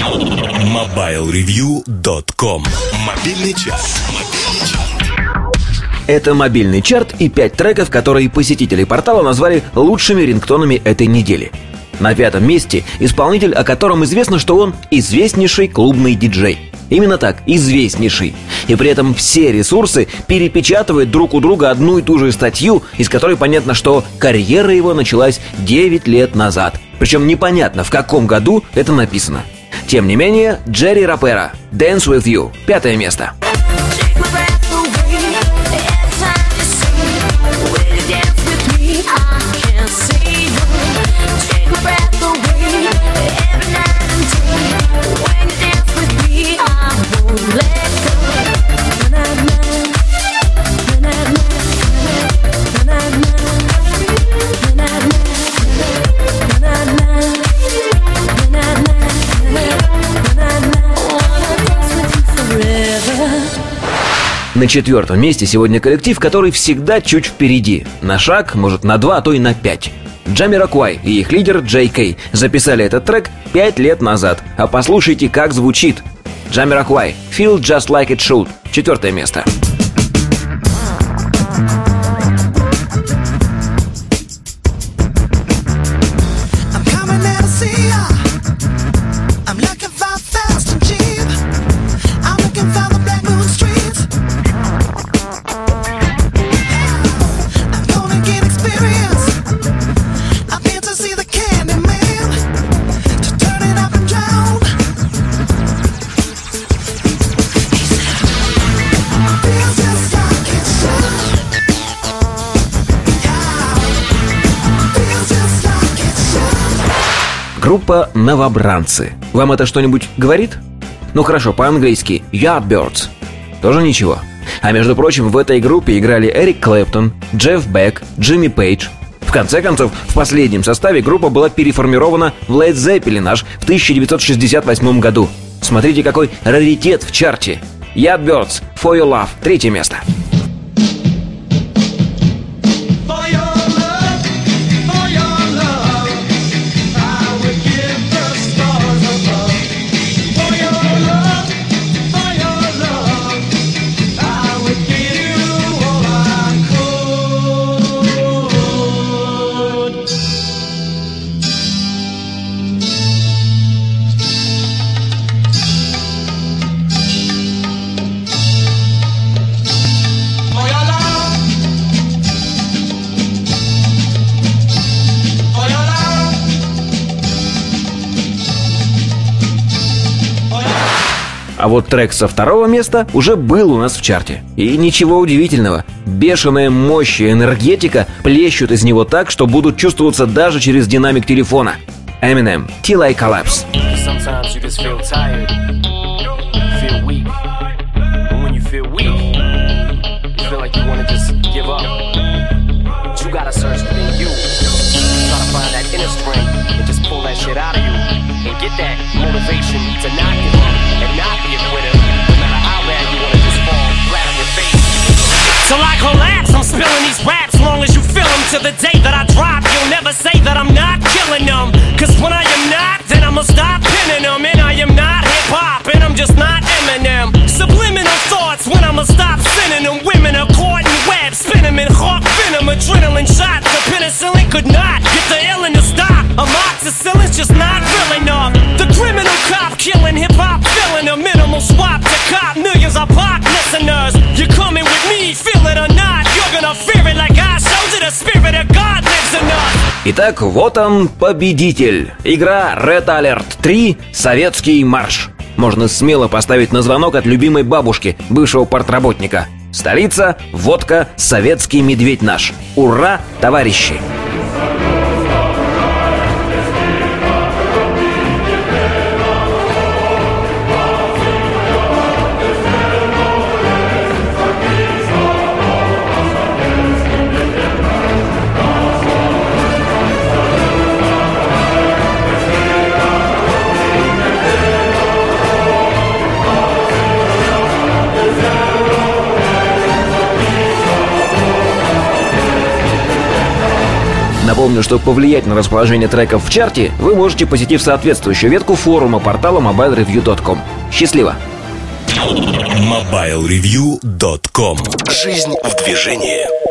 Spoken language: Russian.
MobileReview.com Мобильный час. Это мобильный чарт и пять треков, которые посетители портала назвали лучшими рингтонами этой недели. На пятом месте исполнитель, о котором известно, что он известнейший клубный диджей. Именно так, известнейший. И при этом все ресурсы перепечатывают друг у друга одну и ту же статью, из которой понятно, что карьера его началась 9 лет назад. Причем непонятно, в каком году это написано. Тем не менее, Джерри Рапера «Dance With You» — пятое место. Take На четвертом месте сегодня коллектив, который всегда чуть впереди. На шаг, может на два, а то и на пять. Джамиракуай и их лидер Джей Кей записали этот трек пять лет назад. А послушайте, как звучит. Джамиракуай «Feel Just Like It Should» Четвертое место. I'm Группа «Новобранцы». Вам это что-нибудь говорит? Ну хорошо, по-английски «Yardbirds». Тоже ничего. А между прочим, в этой группе играли Эрик Клэптон, Джефф Бек, Джимми Пейдж. В конце концов, в последнем составе группа была переформирована в Led Zeppelin аж в 1968 году. Смотрите, какой раритет в чарте. Yardbirds, For Your Love, третье место. А вот трек со второго места уже был у нас в чарте. И ничего удивительного. Бешеная мощь и энергетика плещут из него так, что будут чувствоваться даже через динамик телефона. Eminem, Till I Collapse. Sometimes you just feel tired, feel weak. Them. To the day that I drop, you'll never say that I'm not killing them. Cause when I am not, then I'ma stop pinning them. And I am not hip hop, and I'm just not Eminem. Subliminal thoughts when I'ma stop sending them. Women are caught in web, spin 'em in hawk venom. Adrenaline shots, the penicillin could not get the illin to stop. Amoxicillin's just not real enough. The criminal cop killing hip hop, filling a minimal swap to cop millions of pop listeners. You're coming with me, feel it or not. You're gonna fear it like I Итак, вот он, победитель. Игра Red Alert 3 «Советский марш». Можно смело поставить на звонок от любимой бабушки, бывшего портработника. Столица, водка, советский медведь наш. Ура, товарищи! Напомню, что повлиять на расположение треков в чарте вы можете, посетив соответствующую ветку форума портала mobilereview.com. Счастливо! MobileReview.com Жизнь в движении